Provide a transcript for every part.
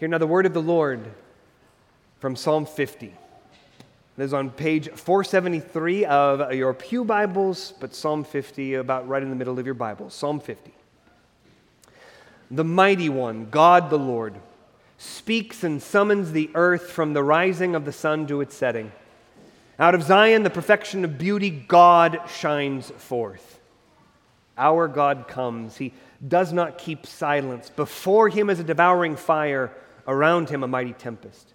Hear now the word of the Lord from Psalm 50. It is on page 473 of your Pew Bibles, but Psalm 50 about right in the middle of your Bible. Psalm 50. The mighty one, God the Lord, speaks and summons the earth from the rising of the sun to its setting. Out of Zion, the perfection of beauty, God shines forth. Our God comes. He does not keep silence. Before him is a devouring fire, around him a mighty tempest.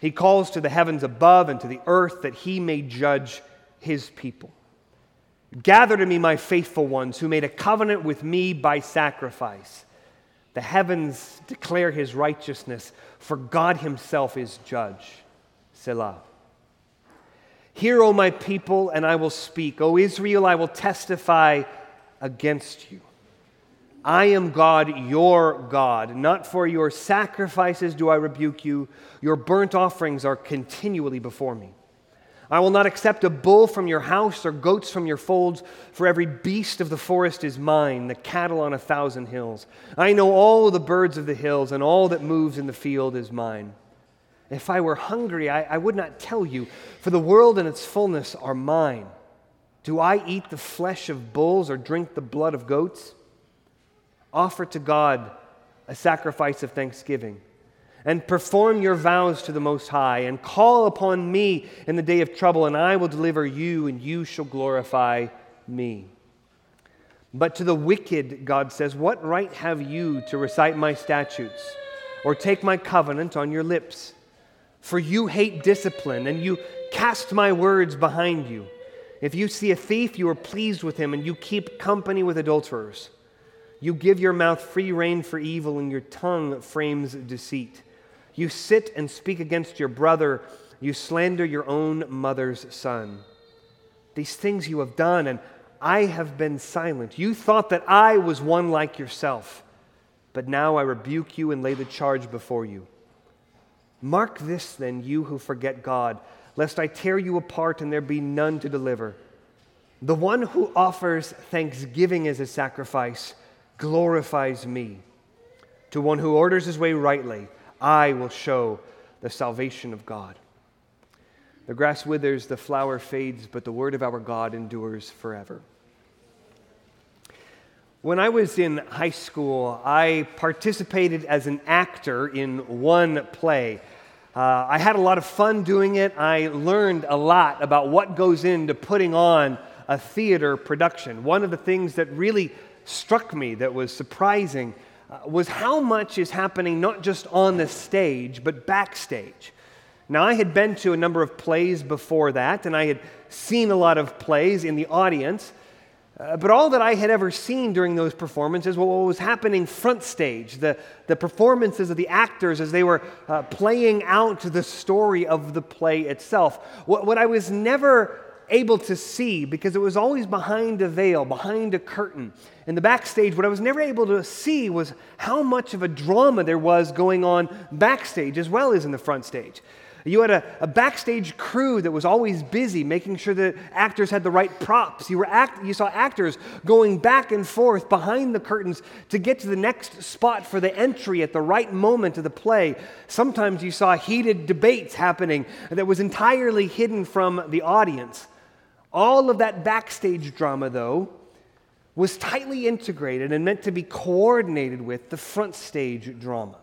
He calls to the heavens above and to the earth that he may judge his people. Gather to me, my faithful ones, who made a covenant with me by sacrifice. The heavens declare his righteousness, for God himself is judge. Selah. Hear, O my people, and I will speak. O Israel, I will testify against you. I am God, your God. Not for your sacrifices do I rebuke you. Your burnt offerings are continually before me. I will not accept a bull from your house or goats from your folds, for every beast of the forest is mine, the cattle on a thousand hills. I know all the birds of the hills, and all that moves in the field is mine. If I were hungry, I, I would not tell you, for the world and its fullness are mine. Do I eat the flesh of bulls or drink the blood of goats? Offer to God a sacrifice of thanksgiving and perform your vows to the Most High, and call upon me in the day of trouble, and I will deliver you, and you shall glorify me. But to the wicked, God says, What right have you to recite my statutes or take my covenant on your lips? For you hate discipline, and you cast my words behind you. If you see a thief, you are pleased with him, and you keep company with adulterers. You give your mouth free rein for evil, and your tongue frames deceit. You sit and speak against your brother, you slander your own mother's son. These things you have done, and I have been silent. You thought that I was one like yourself, but now I rebuke you and lay the charge before you. Mark this, then, you who forget God, lest I tear you apart and there be none to deliver. The one who offers thanksgiving as a sacrifice glorifies me. To one who orders his way rightly, I will show the salvation of God. The grass withers, the flower fades, but the word of our God endures forever. When I was in high school, I participated as an actor in one play. Uh, I had a lot of fun doing it. I learned a lot about what goes into putting on a theater production. One of the things that really struck me that was surprising uh, was how much is happening not just on the stage, but backstage. Now, I had been to a number of plays before that, and I had seen a lot of plays in the audience. Uh, but all that I had ever seen during those performances was what was happening front stage, the, the performances of the actors as they were uh, playing out the story of the play itself. What, what I was never able to see, because it was always behind a veil, behind a curtain, in the backstage, what I was never able to see was how much of a drama there was going on backstage as well as in the front stage. You had a, a, backstage crew that was always busy making sure that actors had the right props. You, were act, you saw actors going back and forth behind the curtains to get to the next spot for the entry at the right moment of the play. Sometimes you saw heated debates happening that was entirely hidden from the audience. All of that backstage drama, though, was tightly integrated and meant to be coordinated with the front stage drama.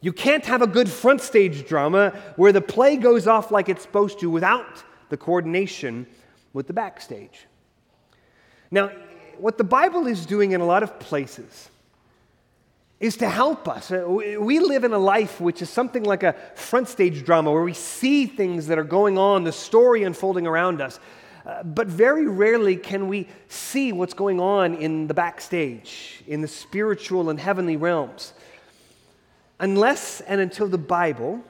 You can't have a good front stage drama where the play goes off like it's supposed to without the coordination with the backstage. Now, what the Bible is doing in a lot of places is to help us. Uh, we live in a life which is something like a front stage drama where we see things that are going on, the story unfolding around us. Uh, but very rarely can we see what's going on in the backstage, in the spiritual and heavenly realms unless and until the Bible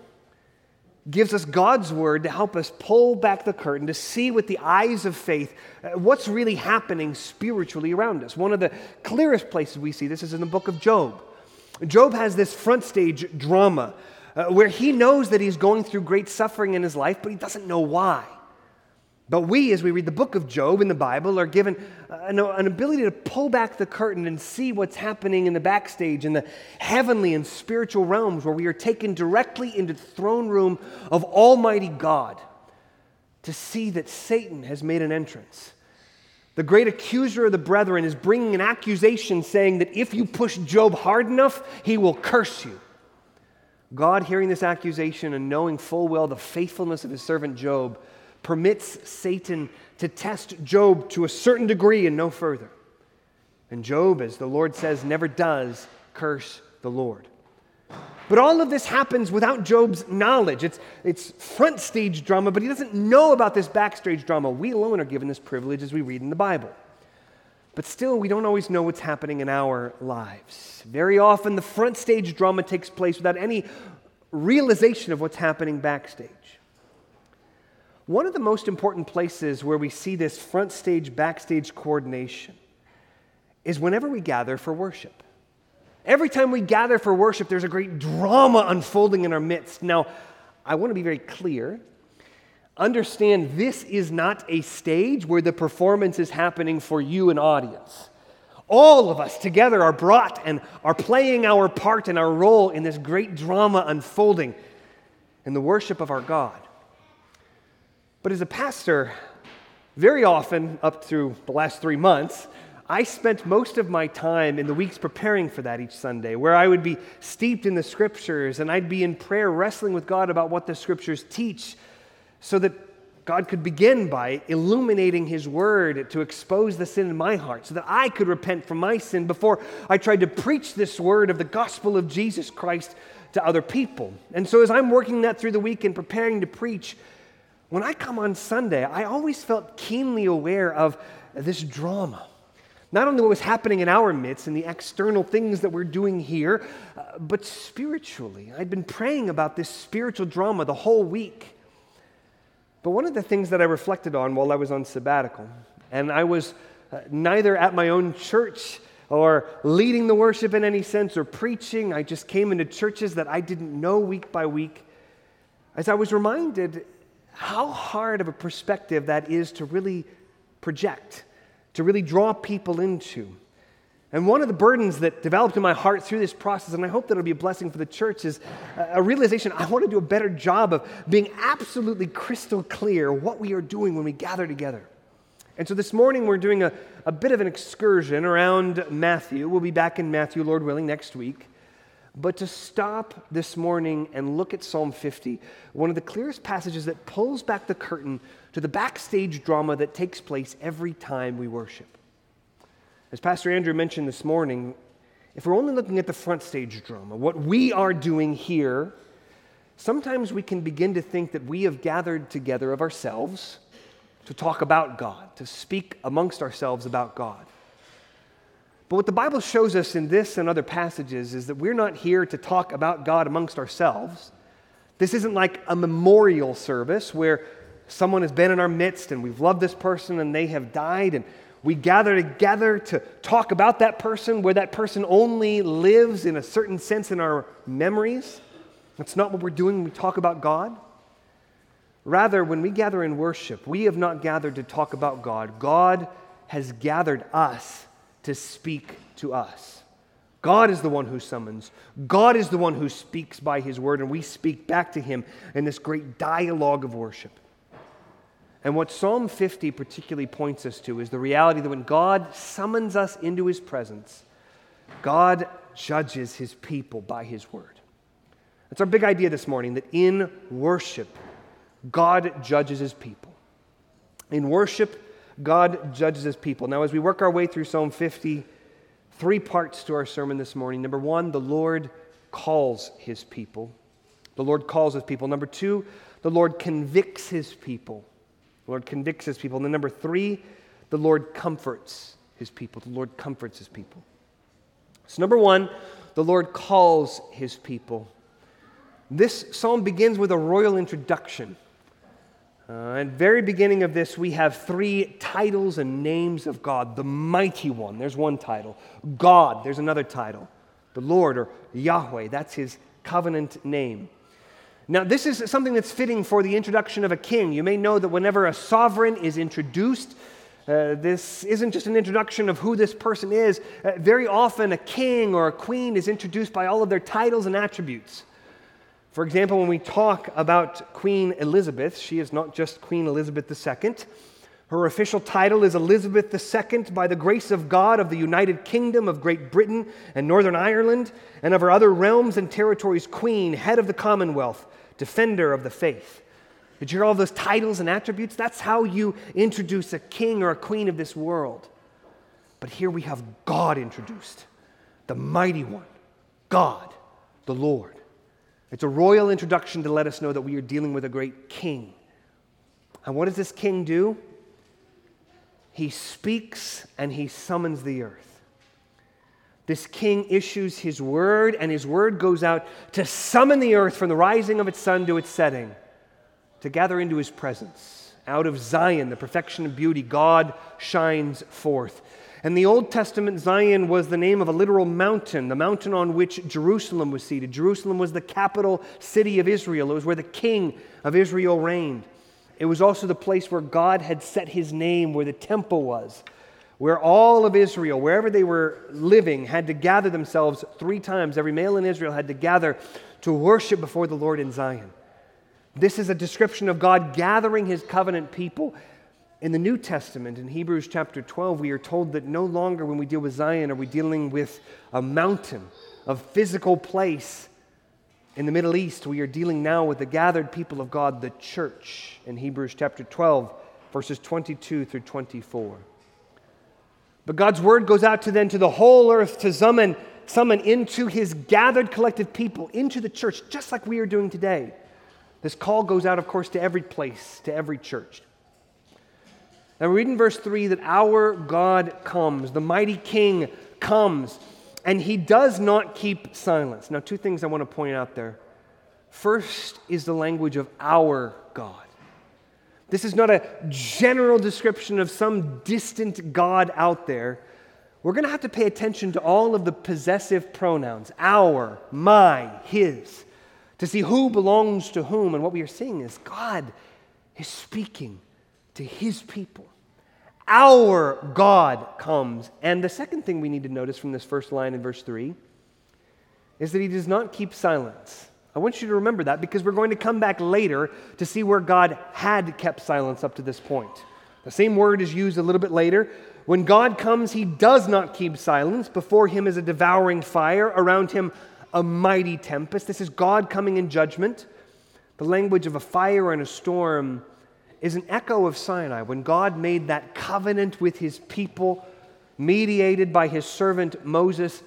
gives us God's word to help us pull back the curtain to see with the eyes of faith uh, what's really happening spiritually around us. One of the clearest places we see this is in the book of Job. Job has this front stage drama uh, where he knows that he's going through great suffering in his life, but he doesn't know why. But we, as we read the book of Job in the Bible, are given an, an, ability to pull back the curtain and see what's happening in the backstage, in the heavenly and spiritual realms, where we are taken directly into the throne room of Almighty God to see that Satan has made an entrance. The great accuser of the brethren is bringing an accusation saying that if you push Job hard enough, he will curse you. God, hearing this accusation and knowing full well the faithfulness of his servant Job, permits Satan to test Job to a certain degree and no further. And Job, as the Lord says, never does curse the Lord. But all of this happens without Job's knowledge. It's, it's front stage drama, but he doesn't know about this backstage drama. We alone are given this privilege as we read in the Bible. But still, we don't always know what's happening in our lives. Very often, the front stage drama takes place without any realization of what's happening backstage. One of the most important places where we see this front stage, backstage coordination is whenever we gather for worship. Every time we gather for worship, there's a great drama unfolding in our midst. Now, I want to be very clear. Understand this is not a stage where the performance is happening for you, an audience. All of us together are brought and are playing our part and our role in this great drama unfolding in the worship of our God. But as a pastor, very often, up through the last three months, I spent most of my time in the weeks preparing for that each Sunday, where I would be steeped in the scriptures and I'd be in prayer wrestling with God about what the scriptures teach so that God could begin by illuminating His word to expose the sin in my heart so that I could repent from my sin before I tried to preach this word of the gospel of Jesus Christ to other people. And so, as I'm working that through the week and preparing to preach, when I come on Sunday, I always felt keenly aware of this drama not only what was happening in our midst and the external things that we're doing here, uh, but spiritually. I'd been praying about this spiritual drama the whole week. But one of the things that I reflected on while I was on sabbatical, and I was uh, neither at my own church or leading the worship in any sense or preaching, I just came into churches that I didn't know week by week, as I was reminded how hard of a perspective that is to really project to really draw people into. And one of the burdens that developed in my heart through this process, and I hope that it'll be a blessing for the church, is a realization I want to do a better job of being absolutely crystal clear what we are doing when we gather together. And so this morning we're doing a, a bit of an excursion around Matthew. We'll be back in Matthew, Lord willing, next week. But to stop this morning and look at Psalm 50, one of the clearest passages that pulls back the curtain to the backstage drama that takes place every time we worship. As Pastor Andrew mentioned this morning, if we're only looking at the front stage drama, what we are doing here, sometimes we can begin to think that we have gathered together of ourselves to talk about God, to speak amongst ourselves about God. But what the Bible shows us in this and other passages is that we're not here to talk about God amongst ourselves. This isn't like a memorial service where someone has been in our midst and we've loved this person and they have died and we gather together to talk about that person where that person only lives in a certain sense in our memories. That's not what we're doing when we talk about God. Rather, when we gather in worship, we have not gathered to talk about God. God has gathered us to speak to us. God is the one who summons. God is the one who speaks by his word, and we speak back to him in this great dialogue of worship. And what Psalm 50 particularly points us to is the reality that when God summons us into his presence, God judges his people by his word. That's our big idea this morning that in worship, God judges his people. In worship, God judges his people. Now, as we work our way through Psalm 50, three parts to our sermon this morning. Number one, the Lord calls his people. The Lord calls his people. Number two, the Lord convicts his people. The Lord convicts his people. And then number three, the Lord comforts his people. The Lord comforts his people. So, number one, the Lord calls his people. This psalm begins with a royal introduction. Uh, at the very beginning of this, we have three titles and names of God. The Mighty One, there's one title. God, there's another title. The Lord, or Yahweh, that's his covenant name. Now, this is something that's fitting for the introduction of a king. You may know that whenever a sovereign is introduced, uh, this isn't just an introduction of who this person is. Uh, very often, a king or a queen is introduced by all of their titles and attributes. For example, when we talk about Queen Elizabeth, she is not just Queen Elizabeth II. Her official title is Elizabeth II by the grace of God of the United Kingdom of Great Britain and Northern Ireland, and of her other realms and territories, Queen, head of the Commonwealth, defender of the faith. Did you hear all those titles and attributes? That's how you introduce a king or a queen of this world. But here we have God introduced, the mighty one, God, the Lord. It's a royal introduction to let us know that we are dealing with a great king. And what does this king do? He speaks and he summons the earth. This king issues his word, and his word goes out to summon the earth from the rising of its sun to its setting, to gather into his presence. Out of Zion, the perfection of beauty, God shines forth. And the Old Testament, Zion was the name of a literal mountain, the mountain on which Jerusalem was seated. Jerusalem was the capital city of Israel, it was where the king of Israel reigned. It was also the place where God had set his name, where the temple was where all of Israel, wherever they were living, had to gather themselves three times. Every male in Israel had to gather to worship before the Lord in Zion. This is a description of God gathering his covenant people. In the New Testament, in Hebrews chapter 12, we are told that no longer when we deal with Zion are we dealing with a mountain, a physical place. In the Middle East, we are dealing now with the gathered people of God, the church, in Hebrews chapter 12, verses 22 through 24. But God's word goes out to then to the whole earth to summon, summon into his gathered collective people, into the church, just like we are doing today. This call goes out, of course, to every place, to every church. Now, we read in verse 3 that our God comes, the mighty King comes, and he does not keep silence. Now, two things I want to point out there. First is the language of our God. This is not a general description of some distant God out there. We're going to have to pay attention to all of the possessive pronouns our, my, his, to see who belongs to whom. And what we are seeing is God is speaking to his people. Our God comes. And the second thing we need to notice from this first line in verse 3 is that he does not keep silence. I want you to remember that because we're going to come back later to see where God had kept silence up to this point. The same word is used a little bit later. When God comes, he does not keep silence. Before him is a devouring fire, around him, a mighty tempest. This is God coming in judgment. The language of a fire and a storm is an echo of Sinai when God made that covenant with his people, mediated by his servant Moses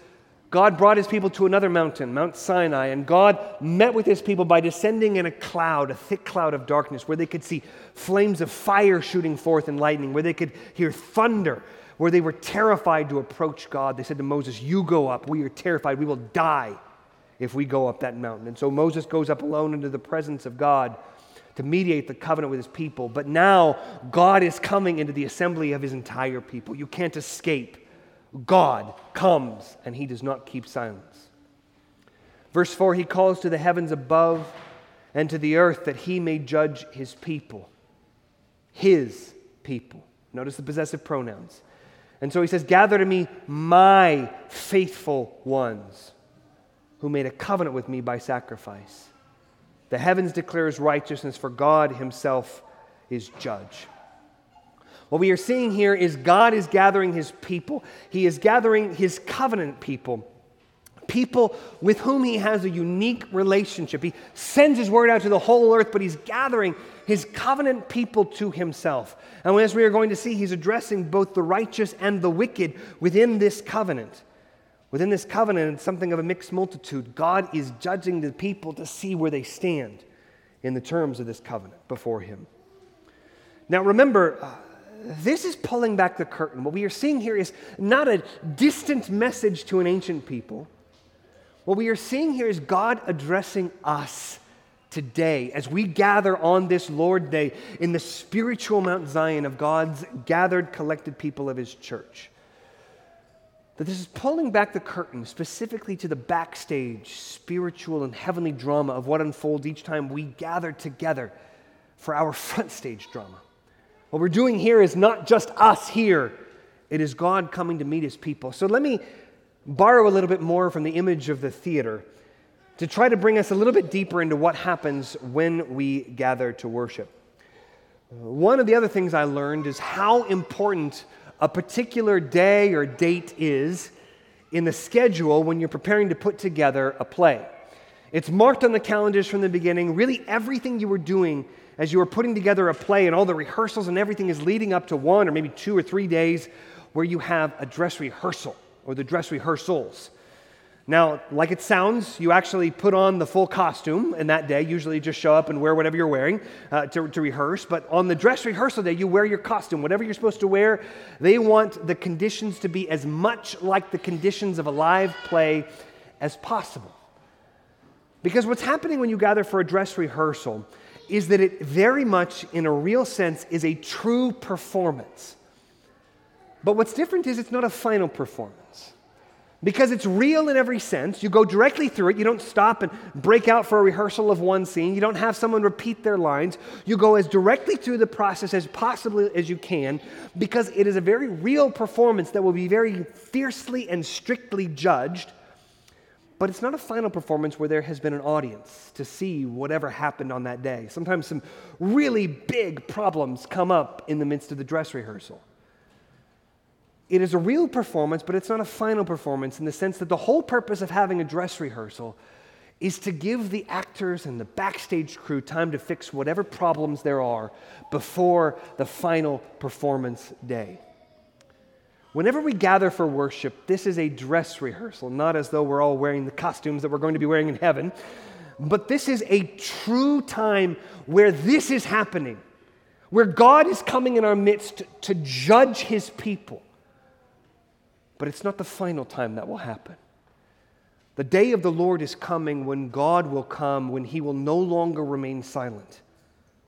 God brought his people to another mountain, Mount Sinai, and God met with his people by descending in a cloud, a thick cloud of darkness, where they could see flames of fire shooting forth and lightning, where they could hear thunder, where they were terrified to approach God. They said to Moses, You go up. We are terrified. We will die if we go up that mountain. And so Moses goes up alone into the presence of God to mediate the covenant with his people. But now God is coming into the assembly of his entire people. You can't escape God comes and he does not keep silence. Verse 4 He calls to the heavens above and to the earth that he may judge his people. His people. Notice the possessive pronouns. And so he says, Gather to me my faithful ones who made a covenant with me by sacrifice. The heavens declares righteousness, for God himself is judge. What we are seeing here is God is gathering his people. He is gathering his covenant people, people with whom he has a unique relationship. He sends his word out to the whole earth, but he's gathering his covenant people to himself. And as we are going to see, he's addressing both the righteous and the wicked within this covenant. Within this covenant, it's something of a mixed multitude. God is judging the people to see where they stand in the terms of this covenant before him. Now, remember, uh, this is pulling back the curtain. What we are seeing here is not a distant message to an ancient people. What we are seeing here is God addressing us today as we gather on this Lord Day in the spiritual Mount Zion of God's gathered, collected people of His church. That this is pulling back the curtain specifically to the backstage, spiritual and heavenly drama of what unfolds each time we gather together for our front stage drama. What we're doing here is not just us here, it is God coming to meet his people. So let me borrow a little bit more from the image of the theater to try to bring us a little bit deeper into what happens when we gather to worship. One of the other things I learned is how important a particular day or date is in the schedule when you're preparing to put together a play. It's marked on the calendars from the beginning. Really, everything you were doing as you were putting together a play and all the rehearsals and everything is leading up to one or maybe two or three days where you have a dress rehearsal or the dress rehearsals. Now, like it sounds, you actually put on the full costume in that day. Usually, you just show up and wear whatever you're wearing uh, to, to rehearse. But on the dress rehearsal day, you wear your costume, whatever you're supposed to wear. They want the conditions to be as much like the conditions of a live play as possible. Because what's happening when you gather for a dress rehearsal is that it very much, in a real sense, is a true performance. But what's different is it's not a final performance because it's real in every sense. You go directly through it. You don't stop and break out for a rehearsal of one scene. You don't have someone repeat their lines. You go as directly through the process as possibly as you can because it is a very real performance that will be very fiercely and strictly judged. But it's not a final performance where there has been an audience to see whatever happened on that day. Sometimes some really big problems come up in the midst of the dress rehearsal. It is a real performance, but it's not a final performance in the sense that the whole purpose of having a dress rehearsal is to give the actors and the backstage crew time to fix whatever problems there are before the final performance day. Whenever we gather for worship, this is a dress rehearsal, not as though we're all wearing the costumes that we're going to be wearing in heaven, but this is a true time where this is happening, where God is coming in our midst to judge his people. But it's not the final time that will happen. The day of the Lord is coming when God will come, when he will no longer remain silent.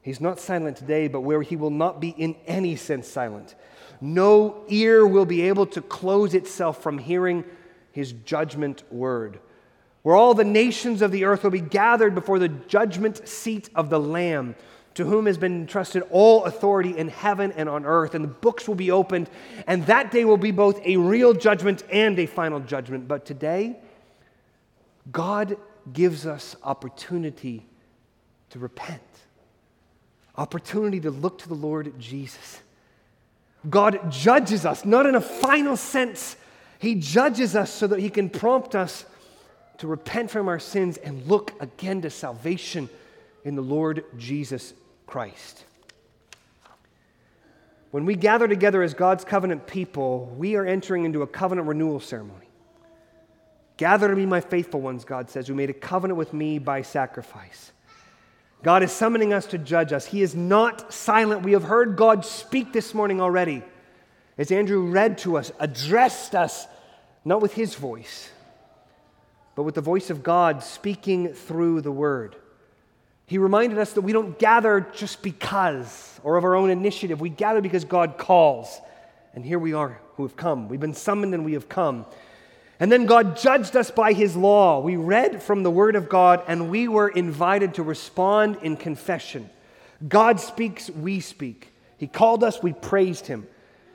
He's not silent today, but where he will not be in any sense silent. No ear will be able to close itself from hearing his judgment word. Where all the nations of the earth will be gathered before the judgment seat of the Lamb to whom has been entrusted all authority in heaven and on earth, and the books will be opened, and that day will be both a real judgment and a final judgment. But today, God gives us opportunity to repent, opportunity to look to the Lord Jesus. God judges us, not in a final sense. He judges us so that He can prompt us to repent from our sins and look again to salvation in the Lord Jesus Christ. When we gather together as God's covenant people, we are entering into a covenant renewal ceremony. Gather to be my faithful ones, God says, who made a covenant with me by sacrifice. God is summoning us to judge us. He is not silent. We have heard God speak this morning already. As Andrew read to us, addressed us, not with his voice, but with the voice of God speaking through the word. He reminded us that we don't gather just because or of our own initiative. We gather because God calls. And here we are who have come. We've been summoned and we have come. And then God judged us by his law. We read from the word of God and we were invited to respond in confession. God speaks, we speak. He called us, we praised him.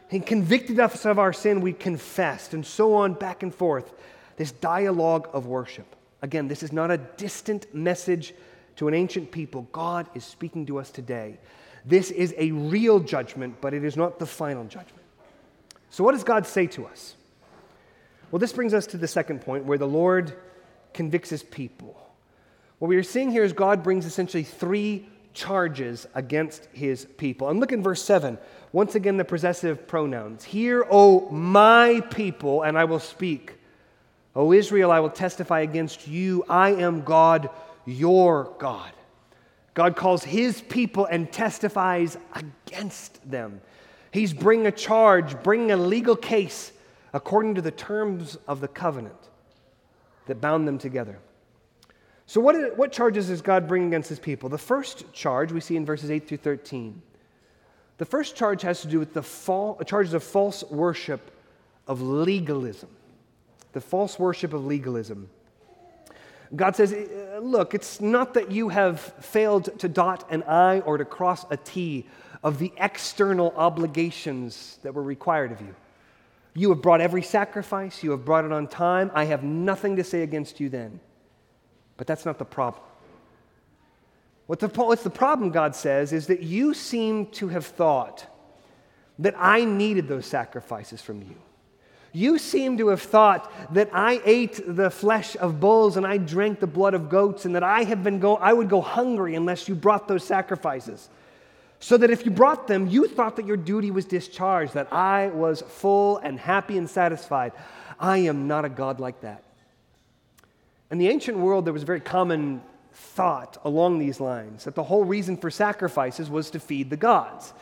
He convicted us of our sin, we confessed, and so on back and forth. This dialogue of worship. Again, this is not a distant message to an ancient people, God is speaking to us today. This is a real judgment, but it is not the final judgment. So, what does God say to us? Well, this brings us to the second point where the Lord convicts his people. What we are seeing here is God brings essentially three charges against his people. And look in verse 7. Once again, the possessive pronouns. Hear, O my people, and I will speak. O Israel, I will testify against you. I am God your God. God calls his people and testifies against them. He's bringing a charge, bringing a legal case according to the terms of the covenant that bound them together. So, what, is, what charges is God bringing against his people? The first charge we see in verses 8 through 13. The first charge has to do with the fall, charges of false worship of legalism. the false worship of legalism. God says, uh, Look, it's not that you have failed to dot an I or to cross a T of the external obligations that were required of you. You have brought every sacrifice, you have brought it on time. I have nothing to say against you then. But that's not the problem. What the, what's the problem, God says, is that you seem to have thought that I needed those sacrifices from you. You seem to have thought that I ate the flesh of bulls and I drank the blood of goats and that I, have been go- I would go hungry unless you brought those sacrifices. So that if you brought them, you thought that your duty was discharged, that I was full and happy and satisfied. I am not a God like that. In the ancient world, there was a very common thought along these lines that the whole reason for sacrifices was to feed the gods.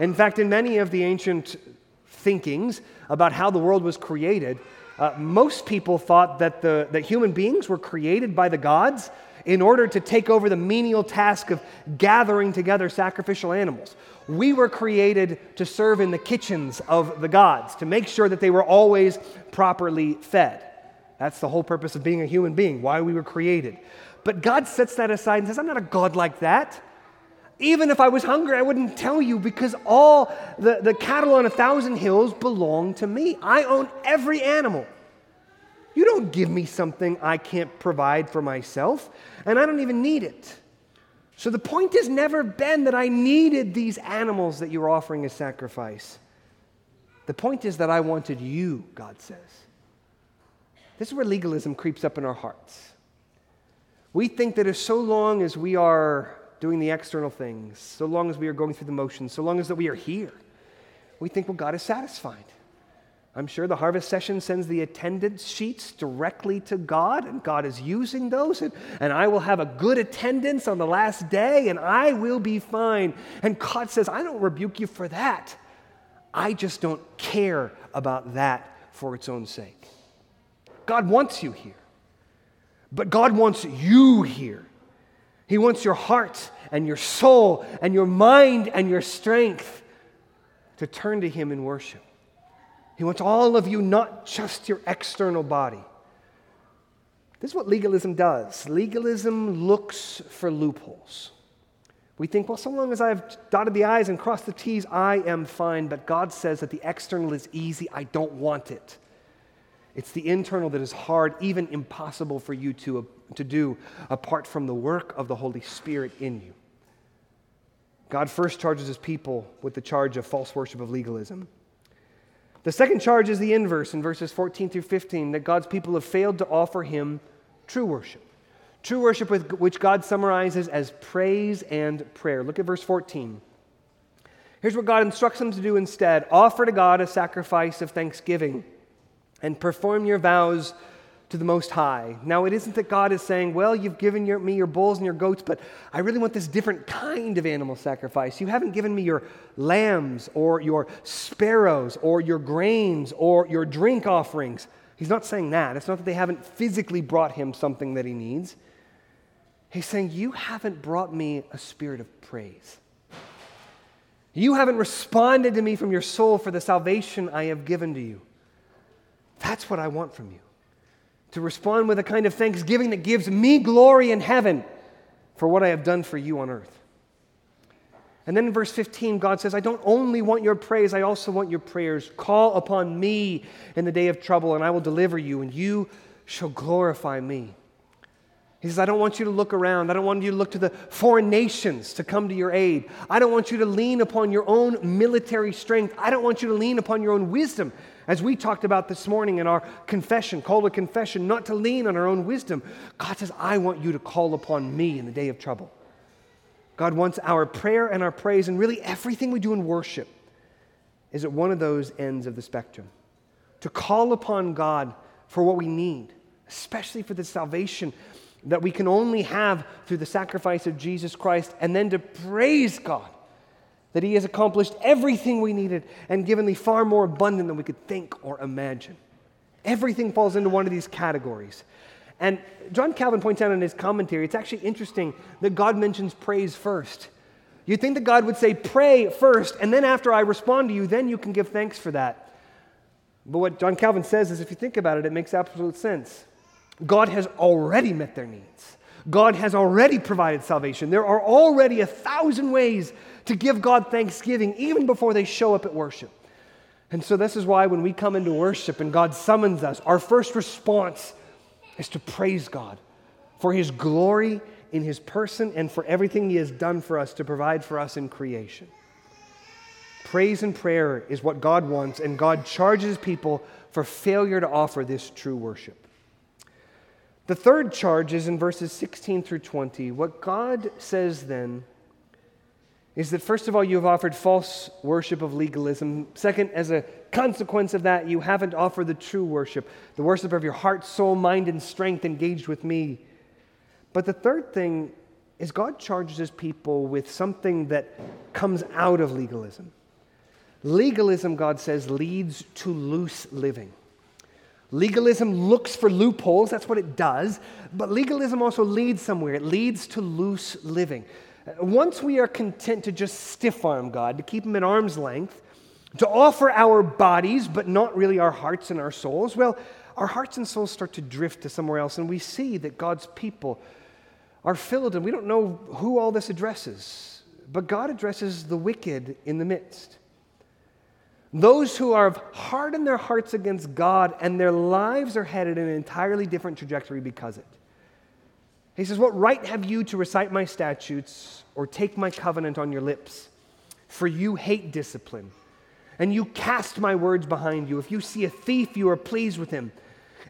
In fact, in many of the ancient thinkings about how the world was created, uh, most people thought that, the, that human beings were created by the gods in order to take over the menial task of gathering together sacrificial animals. We were created to serve in the kitchens of the gods, to make sure that they were always properly fed. That's the whole purpose of being a human being, why we were created. But God sets that aside and says, I'm not a God like that. Even if I was hungry, I wouldn't tell you because all the, the cattle on a thousand hills belong to me. I own every animal. You don't give me something I can't provide for myself, and I don't even need it. So the point has never been that I needed these animals that you're offering as sacrifice. The point is that I wanted you, God says. This is where legalism creeps up in our hearts. We think that as so long as we are doing the external things, so long as we are going through the motions, so long as that we are here, we think, well, God is satisfied. I'm sure the harvest session sends the attendance sheets directly to God, and God is using those, and, and I will have a good attendance on the last day, and I will be fine. And God says, I don't rebuke you for that. I just don't care about that for its own sake. God wants you here. But God wants you here. He wants your heart and your soul and your mind and your strength to turn to Him in worship. He wants all of you, not just your external body. This is what legalism does legalism looks for loopholes. We think, well, so long as I've dotted the I's and crossed the T's, I am fine. But God says that the external is easy. I don't want it. It's the internal that is hard, even impossible for you to, to do apart from the work of the Holy Spirit in you. God first charges his people with the charge of false worship of legalism. The second charge is the inverse in verses 14 through 15 that God's people have failed to offer him true worship. True worship, with, which God summarizes as praise and prayer. Look at verse 14. Here's what God instructs them to do instead offer to God a sacrifice of thanksgiving and perform your vows to the Most High. Now, it isn't that God is saying, Well, you've given your, me your bulls and your goats, but I really want this different kind of animal sacrifice. You haven't given me your lambs or your sparrows or your grains or your drink offerings. He's not saying that. It's not that they haven't physically brought him something that he needs. He's saying, You haven't brought me a spirit of praise. You haven't responded to me from your soul for the salvation I have given to you. That's what I want from you. To respond with a kind of thanksgiving that gives me glory in heaven for what I have done for you on earth. And then in verse 15, God says, I don't only want your praise, I also want your prayers. Call upon me in the day of trouble, and I will deliver you, and you shall glorify me. He says, I don't want you to look around. I don't want you to look to the foreign nations to come to your aid. I don't want you to lean upon your own military strength. I don't want you to lean upon your own wisdom. As we talked about this morning in our confession, call to confession, not to lean on our own wisdom. God says, I want you to call upon me in the day of trouble. God wants our prayer and our praise, and really everything we do in worship is at one of those ends of the spectrum. To call upon God for what we need, especially for the salvation that we can only have through the sacrifice of Jesus Christ, and then to praise God that He has accomplished everything we needed and given me far more abundant than we could think or imagine. Everything falls into one of these categories. And John Calvin points out in his commentary, it's actually interesting that God mentions praise first. You'd think that God would say, Pray first, and then after I respond to you, then you can give thanks for that. But what John Calvin says is if you think about it, it makes absolute sense. God has already met their needs. God has already provided salvation. There are already a thousand ways to give God thanksgiving even before they show up at worship. And so, this is why when we come into worship and God summons us, our first response is to praise God for His glory in His person and for everything He has done for us to provide for us in creation. Praise and prayer is what God wants, and God charges people for failure to offer this true worship. The third charge is in verses 16 through 20. What God says then is that first of all, you have offered false worship of legalism. Second, as a consequence of that, you haven't offered the true worship, the worship of your heart, soul, mind, and strength engaged with me. But the third thing is God charges his people with something that comes out of legalism. Legalism, God says, leads to loose living. Legalism looks for loopholes, that's what it does, but legalism also leads somewhere. It leads to loose living. Once we are content to just stiff arm God, to keep Him at arm's length, to offer our bodies, but not really our hearts and our souls, well, our hearts and souls start to drift to somewhere else, and we see that God's people are filled, and we don't know who all this addresses, but God addresses the wicked in the midst. Those who are hardened their hearts against God and their lives are headed in an entirely different trajectory because it. He says, What right have you to recite my statutes or take my covenant on your lips? For you hate discipline, and you cast my words behind you. If you see a thief, you are pleased with him,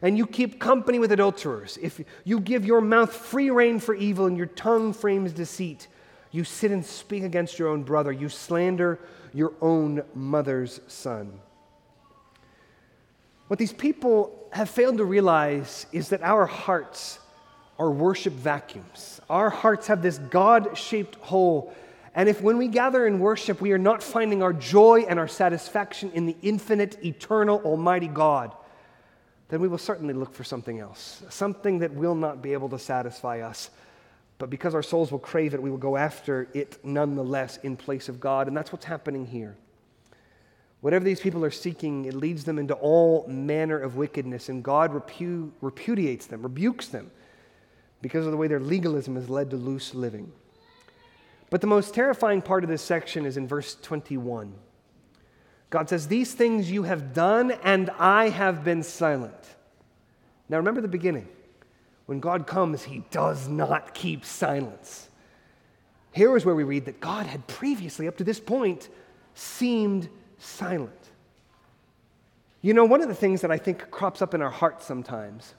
and you keep company with adulterers. If you give your mouth free rein for evil and your tongue frames deceit, you sit and speak against your own brother, you slander your own mother's son. What these people have failed to realize is that our hearts are worship vacuums. Our hearts have this God shaped hole. And if when we gather in worship, we are not finding our joy and our satisfaction in the infinite, eternal, almighty God, then we will certainly look for something else, something that will not be able to satisfy us but because our souls will crave it, we will go after it nonetheless in place of God. And that's what's happening here. Whatever these people are seeking, it leads them into all manner of wickedness, and God repu- repudiates them, rebukes them, because of the way their legalism has led to loose living. But the most terrifying part of this section is in verse 21. God says, These things you have done, and I have been silent. Now remember the beginning. When God comes, he does not keep silence. Here is where we read that God had previously, up to this point, seemed silent. You know, one of the things that I think crops up in our hearts sometimes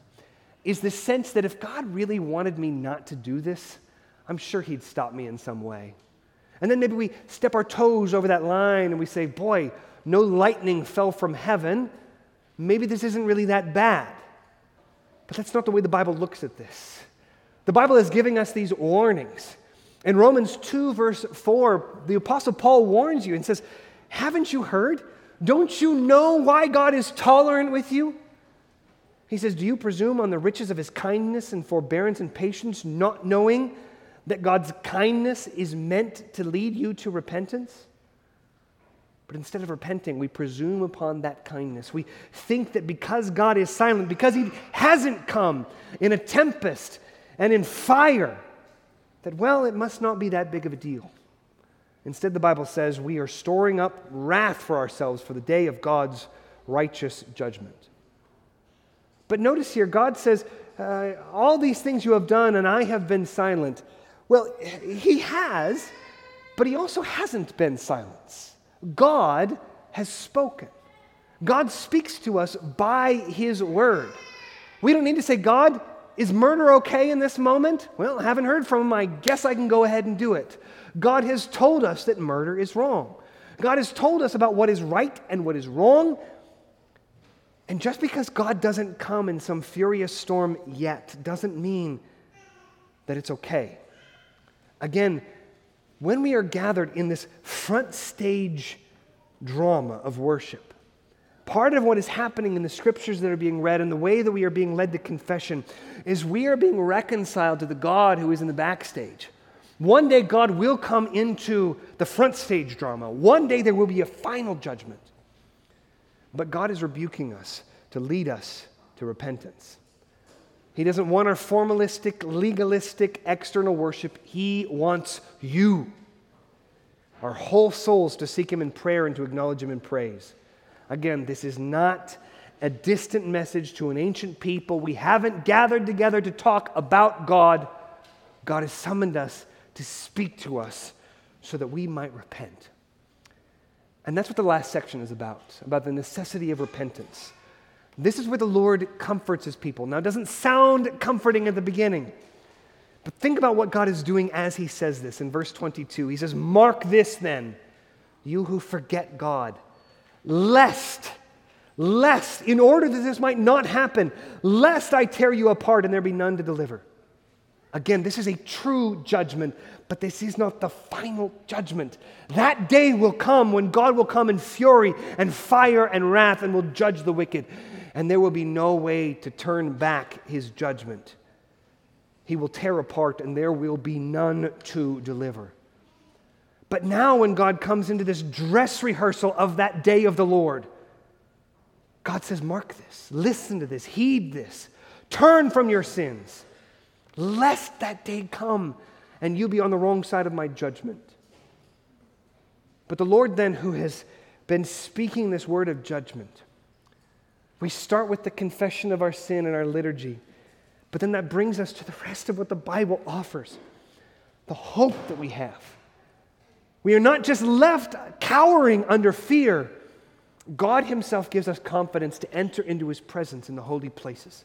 is the sense that if God really wanted me not to do this, I'm sure He'd stop me in some way. And then maybe we step our toes over that line and we say, Boy, no lightning fell from heaven. Maybe this isn't really that bad. But that's not the way the Bible looks at this. The Bible is giving us these warnings. In Romans 2, verse 4, the Apostle Paul warns you and says, Haven't you heard? Don't you know why God is tolerant with you? He says, Do you presume on the riches of his kindness and forbearance and patience, not knowing that God's kindness is meant to lead you to repentance? But instead of repenting, we presume upon that kindness. We think that because God is silent, because He hasn't come in a tempest and in fire, that, well, it must not be that big of a deal. Instead, the Bible says we are storing up wrath for ourselves for the day of God's righteous judgment. But notice here, God says, uh, All these things you have done, and I have been silent. Well, He has, but He also hasn't been silent. God has spoken. God speaks to us by His word. We don't need to say, God, is murder okay in this moment? Well, I haven't heard from him. I guess I can go ahead and do it. God has told us that murder is wrong. God has told us about what is right and what is wrong. And just because God doesn't come in some furious storm yet doesn't mean that it's okay. Again, when we are gathered in this front stage drama of worship, part of what is happening in the scriptures that are being read and the way that we are being led to confession is we are being reconciled to the God who is in the backstage. One day, God will come into the front stage drama. One day, there will be a final judgment. But God is rebuking us to lead us to repentance. He doesn't want our formalistic, legalistic, external worship. He wants you, our whole souls, to seek Him in prayer and to acknowledge Him in praise. Again, this is not a distant message to an ancient people. We haven't gathered together to talk about God. God has summoned us to speak to us so that we might repent. And that's what the last section is about about the necessity of repentance. This is where the Lord comforts his people. Now, it doesn't sound comforting at the beginning, but think about what God is doing as he says this in verse 22. He says, Mark this then, you who forget God, lest, lest, in order that this might not happen, lest I tear you apart and there be none to deliver. Again, this is a true judgment, but this is not the final judgment. That day will come when God will come in fury and fire and wrath and will judge the wicked. And there will be no way to turn back his judgment. He will tear apart, and there will be none to deliver. But now, when God comes into this dress rehearsal of that day of the Lord, God says, Mark this, listen to this, heed this, turn from your sins lest that day come and you be on the wrong side of my judgment. But the Lord, then, who has been speaking this word of judgment, we start with the confession of our sin and our liturgy, but then that brings us to the rest of what the Bible offers the hope that we have. We are not just left cowering under fear. God Himself gives us confidence to enter into His presence in the holy places.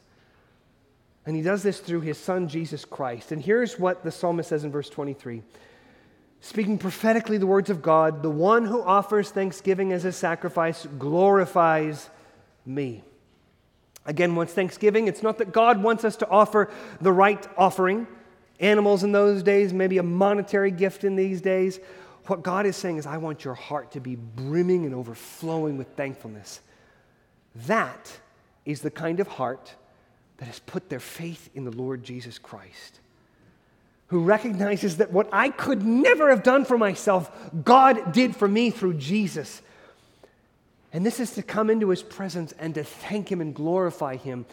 And he does this through his son, Jesus Christ. And here's what the psalmist says in verse 23 Speaking prophetically the words of God, the one who offers thanksgiving as a sacrifice glorifies me. Again, what's thanksgiving? It's not that God wants us to offer the right offering, animals in those days, maybe a monetary gift in these days. What God is saying is, I want your heart to be brimming and overflowing with thankfulness. That is the kind of heart that has put their faith in the Lord Jesus Christ, who recognizes that what I could never have done for myself, God did for me through Jesus. And this is to come into his presence and to thank him and glorify him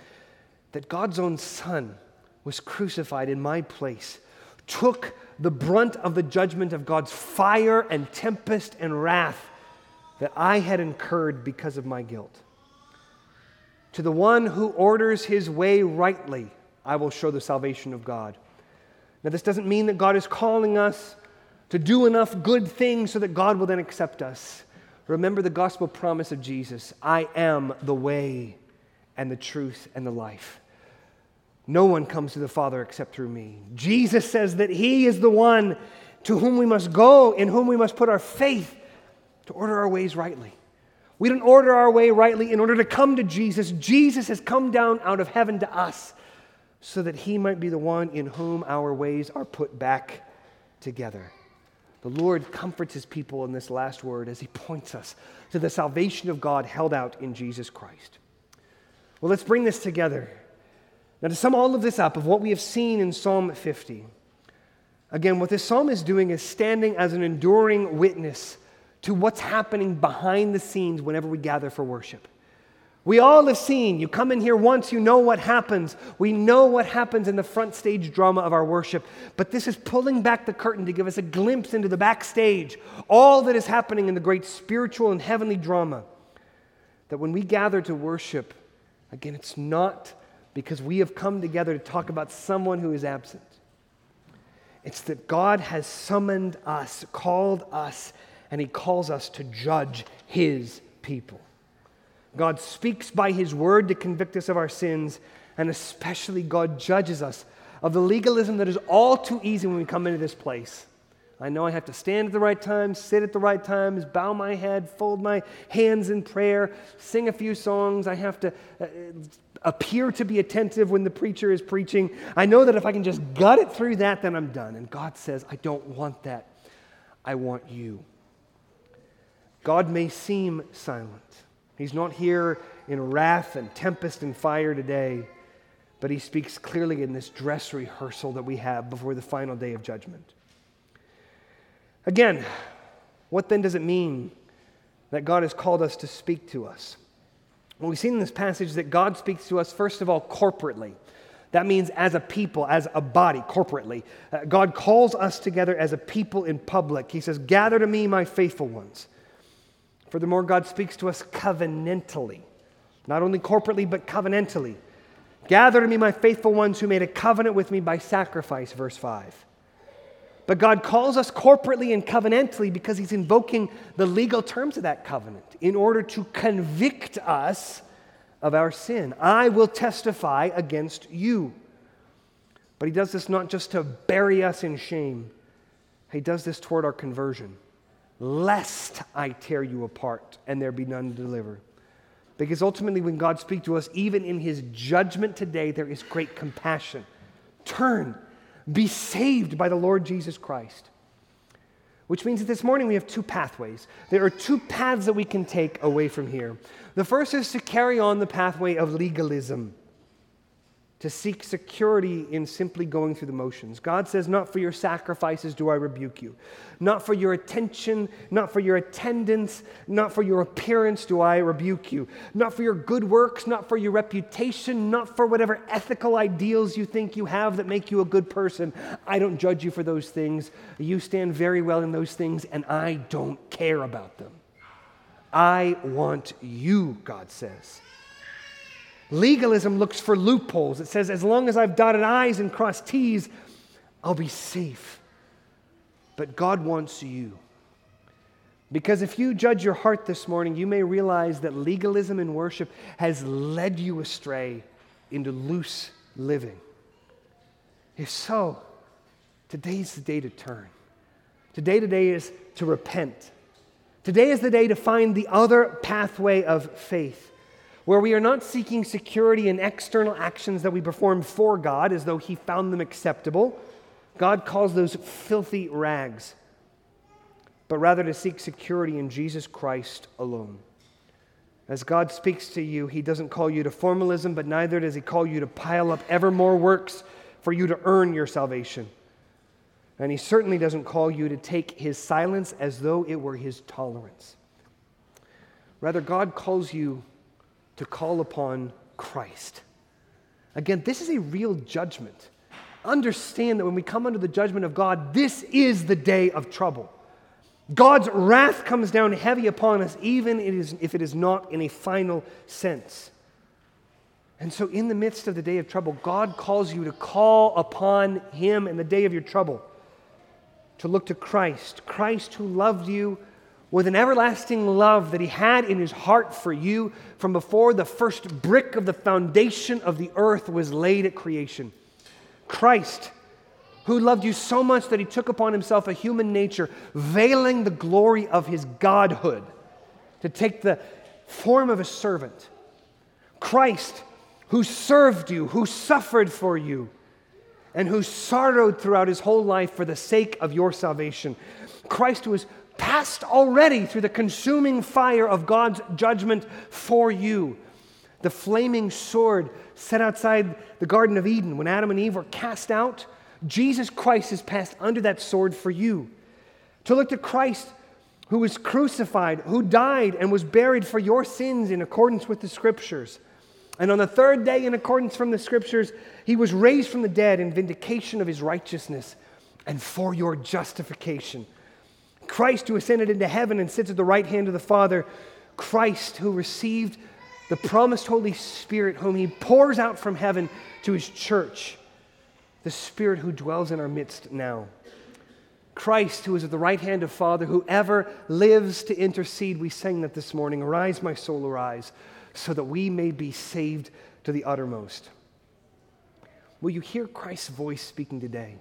that God's own Son was crucified in my place, took the brunt of the judgment of God's fire and tempest and wrath that I had incurred because of my guilt. To the one who orders his way rightly, I will show the salvation of God. Now, this doesn't mean that God is calling us to do enough good things so that God will then accept us. Remember the gospel promise of Jesus I am the way and the truth and the life. No one comes to the Father except through me. Jesus says that He is the one to whom we must go, in whom we must put our faith to order our ways rightly. We don't order our way rightly in order to come to Jesus. Jesus has come down out of heaven to us so that he might be the one in whom our ways are put back together. The Lord comforts his people in this last word as he points us to the salvation of God held out in Jesus Christ. Well, let's bring this together. Now, to sum all of this up, of what we have seen in Psalm 50, again, what this psalm is doing is standing as an enduring witness to what's happening behind the scenes whenever we gather for worship. We all have seen, you come in here once, you know what happens. We know what happens in the front stage drama of our worship. But this is pulling back the curtain to give us a glimpse into the backstage, all that is happening in the great spiritual and heavenly drama. That when we gather to worship, again, it's not because we have come together to talk about someone who is absent. It's that God has summoned us, called us, and he calls us to judge his people. God speaks by his word to convict us of our sins, and especially God judges us of the legalism that is all too easy when we come into this place. I know I have to stand at the right times, sit at the right times, bow my head, fold my hands in prayer, sing a few songs. I have to uh, appear to be attentive when the preacher is preaching. I know that if I can just gut it through that, then I'm done. And God says, I don't want that. I want you. God may seem silent. He's not here in wrath and tempest and fire today, but he speaks clearly in this dress rehearsal that we have before the final day of judgment. Again, what then does it mean that God has called us to speak to us? Well, we've seen in this passage that God speaks to us, first of all, corporately. That means as a people, as a body, corporately. Uh, God calls us together as a people in public. He says, Gather to me, my faithful ones. Furthermore, God speaks to us covenantally, not only corporately, but covenantally. Gather to me, my faithful ones who made a covenant with me by sacrifice, verse 5. But God calls us corporately and covenantally because He's invoking the legal terms of that covenant in order to convict us of our sin. I will testify against you. But He does this not just to bury us in shame, He does this toward our conversion, lest I tear you apart and there be none to deliver. Because ultimately, when God speaks to us, even in His judgment today, there is great compassion. Turn be saved by the Lord Jesus Christ. Which means that this morning we have two pathways. There are two paths that we can take away from here. The first is to carry on the pathway of legalism to seek security in simply going through the motions. God says, Not for your sacrifices do I rebuke you, not for your attention, not for your attendance, not for your appearance do I rebuke you, not for your good works, not for your reputation, not for whatever ethical ideals you think you have that make you a good person. I don't judge you for those things. You stand very well in those things, and I don't care about them. I want you, God says. Legalism looks for loopholes. It says, as long as I've dotted I's and crossed T's, I'll be safe. But God wants you. Because if you judge your heart this morning, you may realize that legalism in worship has led you astray into loose living. If so, today's the day to turn. Today, today is to repent. Today is the day to find the other pathway of faith where we are not seeking security in external actions that we perform for God as though He found them acceptable. God calls those filthy rags, but rather to seek security in Jesus Christ alone. As God speaks to you, He doesn't call you to formalism, but neither does He call you to pile up ever more works for you to earn your salvation. And He certainly doesn't call you to take His silence as though it were His tolerance. Rather, God calls you to call upon Christ. Again, this is a real judgment. Understand that when we come under the judgment of God, this is the day of trouble. God's wrath comes down heavy upon us, even if it is not in a final sense. And so, in the midst of the day of trouble, God calls you to call upon Him in the day of your trouble, to look to Christ, Christ who loved you with an everlasting love that he had in his heart for you from before the first brick of the foundation of the earth was laid at creation. Christ, who loved you so much that he took upon himself a human nature, veiling the glory of his godhood to take the form of a servant. Christ, who served you, who suffered for you, and who sorrowed throughout his whole life for the sake of your salvation. Christ, was passed already through the consuming fire of God's judgment for you. The flaming sword set outside the Garden of Eden when Adam and Eve were cast out, Jesus Christ has passed under that sword for you. To look to Christ who was crucified, who died and was buried for your sins in accordance with the scriptures. And on the third day, in accordance from the scriptures, he was raised from the dead in vindication of his righteousness and for your justification. Christ who ascended into heaven and sits at the right hand of the Father, Christ who received the promised Holy Spirit, whom he pours out from heaven to his church, the Spirit who dwells in our midst now. Christ, who is at the right hand of Father, who ever lives to intercede, we sang that this morning. Arise, my soul, arise, so that we may be saved to the uttermost. Will you hear Christ's voice speaking today?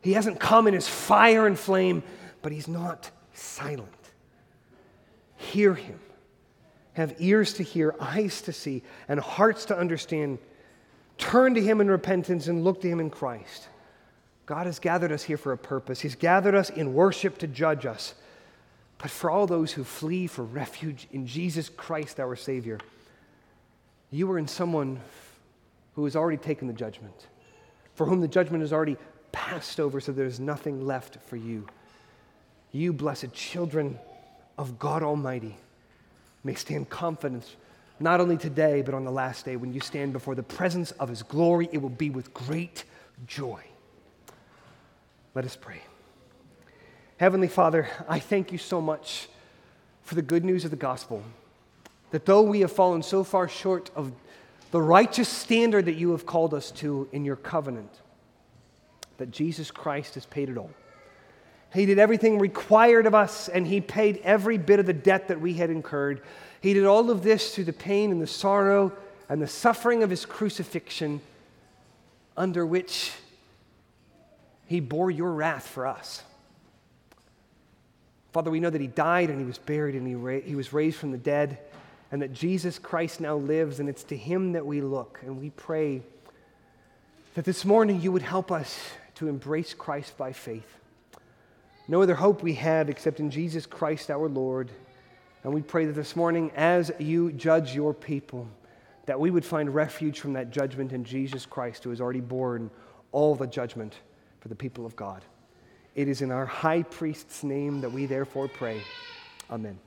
He hasn't come in his fire and flame but he's not silent. Hear him. Have ears to hear, eyes to see, and hearts to understand. Turn to him in repentance and look to him in Christ. God has gathered us here for a purpose. He's gathered us in worship to judge us. But for all those who flee for refuge in Jesus Christ, our Savior, you are in someone who has already taken the judgment, for whom the judgment has already passed over, so there's nothing left for you you, blessed children of God Almighty, may stand confident not only today, but on the last day when you stand before the presence of his glory, it will be with great joy. Let us pray. Heavenly Father, I thank you so much for the good news of the gospel. That though we have fallen so far short of the righteous standard that you have called us to in your covenant, that Jesus Christ has paid it all. He did everything required of us, and He paid every bit of the debt that we had incurred. He did all of this through the pain and the sorrow and the suffering of His crucifixion, under which He bore your wrath for us. Father, we know that He died and He was buried and He, ra- he was raised from the dead, and that Jesus Christ now lives, and it's to Him that we look. And we pray that this morning you would help us to embrace Christ by faith. No other hope we have except in Jesus Christ our Lord. And we pray that this morning, as you judge your people, that we would find refuge from that judgment in Jesus Christ, who has already borne all the judgment for the people of God. It is in our high priest's name that we therefore pray. Amen.